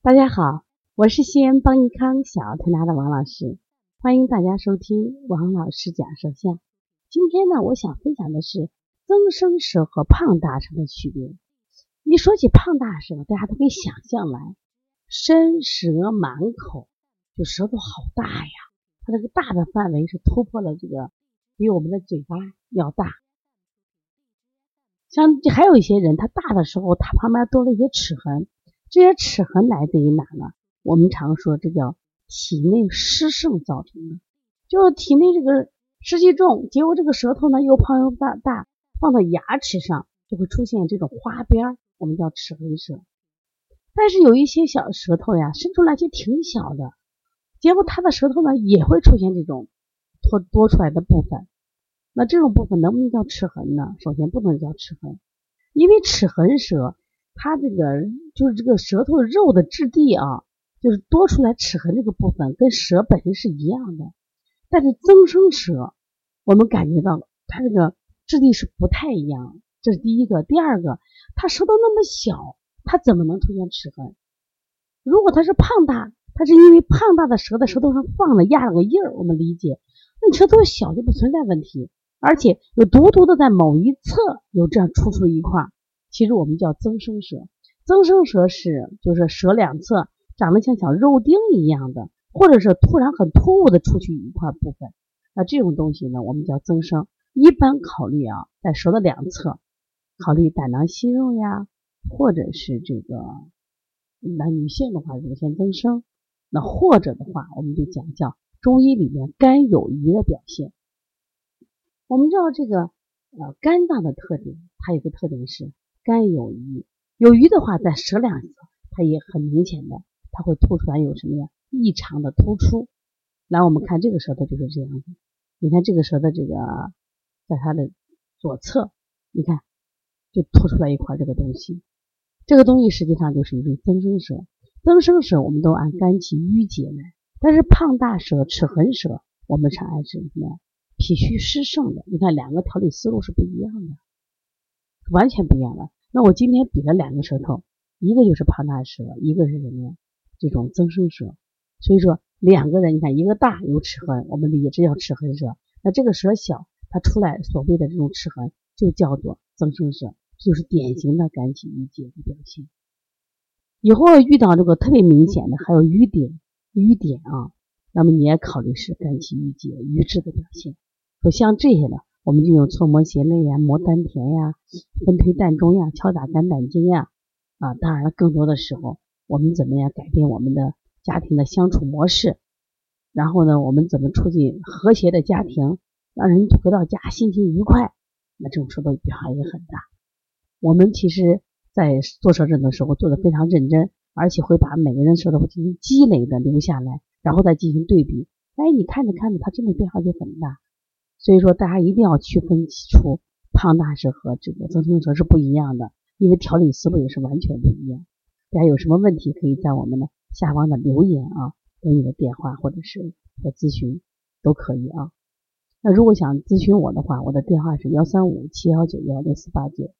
大家好，我是西安邦尼康小儿推拿的王老师，欢迎大家收听王老师讲舌象。今天呢，我想分享的是增生舌和胖大舌的区别。一说起胖大舌，大家都可以想象来，伸舌满口，就舌头好大呀，它这个大的范围是突破了这个比我们的嘴巴要大。像还有一些人，他大的时候，他旁边多了一些齿痕。这些齿痕来自于哪呢？我们常说这叫体内湿盛造成的，就是体内这个湿气重，结果这个舌头呢又胖又大，大放到牙齿上就会出现这种花边，我们叫齿痕舌。但是有一些小舌头呀，伸出来就挺小的，结果它的舌头呢也会出现这种多多出来的部分。那这种部分能不能叫齿痕呢？首先不能叫齿痕，因为齿痕舌。它这个就是这个舌头肉的质地啊，就是多出来齿痕这个部分跟舌本身是一样的，但是增生舌我们感觉到它这个质地是不太一样，这是第一个。第二个，它舌头那么小，它怎么能出现齿痕？如果它是胖大，它是因为胖大的舌在舌头上放了压了个印儿，我们理解。那舌头小就不存在问题，而且有独独的在某一侧有这样突出一块。其实我们叫增生舌，增生舌是就是舌两侧长得像小肉丁一样的，或者是突然很突兀的出去一块部分，那这种东西呢，我们叫增生。一般考虑啊，在舌的两侧，考虑胆囊息肉呀，或者是这个那女性的话乳腺增生，那或者的话，我们就讲叫中医里面肝有余的表现。我们知道这个呃肝脏的特点，它有个特点是。肝有余，有余的话，在舌两侧，它也很明显的，它会凸出来有什么呀？异常的突出。来，我们看这个舌头就是这样子。你看这个舌的这个，在它的左侧，你看就凸出来一块这个东西。这个东西实际上就是一种增生舌。增生舌我们都按肝气郁结来，但是胖大舌、齿痕舌，我们常按是什么？脾虚湿盛的。你看两个调理思路是不一样的，完全不一样了。那我今天比了两个舌头，一个就是胖大舌，一个是什么呀？这种增生舌。所以说两个人，你看一个大有齿痕，我们理解这叫齿痕舌。那这个舌小，它出来所谓的这种齿痕就叫做增生舌，就是典型的肝气郁结的表现。以后遇到这个特别明显的，还有瘀点，瘀点啊，那么你也考虑是肝气郁结、瘀滞的表现。说像这些的。我们就用搓摩胁肋呀、摩丹田呀、分推膻中呀、敲打肝胆经呀，啊，当然了，更多的时候，我们怎么样改变我们的家庭的相处模式？然后呢，我们怎么促进和谐的家庭，让人回到家心情愉快？那这种舌头变化也很大。我们其实，在做舌诊的时候做的非常认真，而且会把每个人舌头进行积累的留下来，然后再进行对比。哎，你看着看着，他真的变化就很大。所以说，大家一定要区分出胖大是和这个增生舌是不一样的，因为调理思路也是完全不一样。大家有什么问题，可以在我们的下方的留言啊，给你的电话或者是来咨询都可以啊。那如果想咨询我的话，我的电话是幺三五七幺九幺六四八九。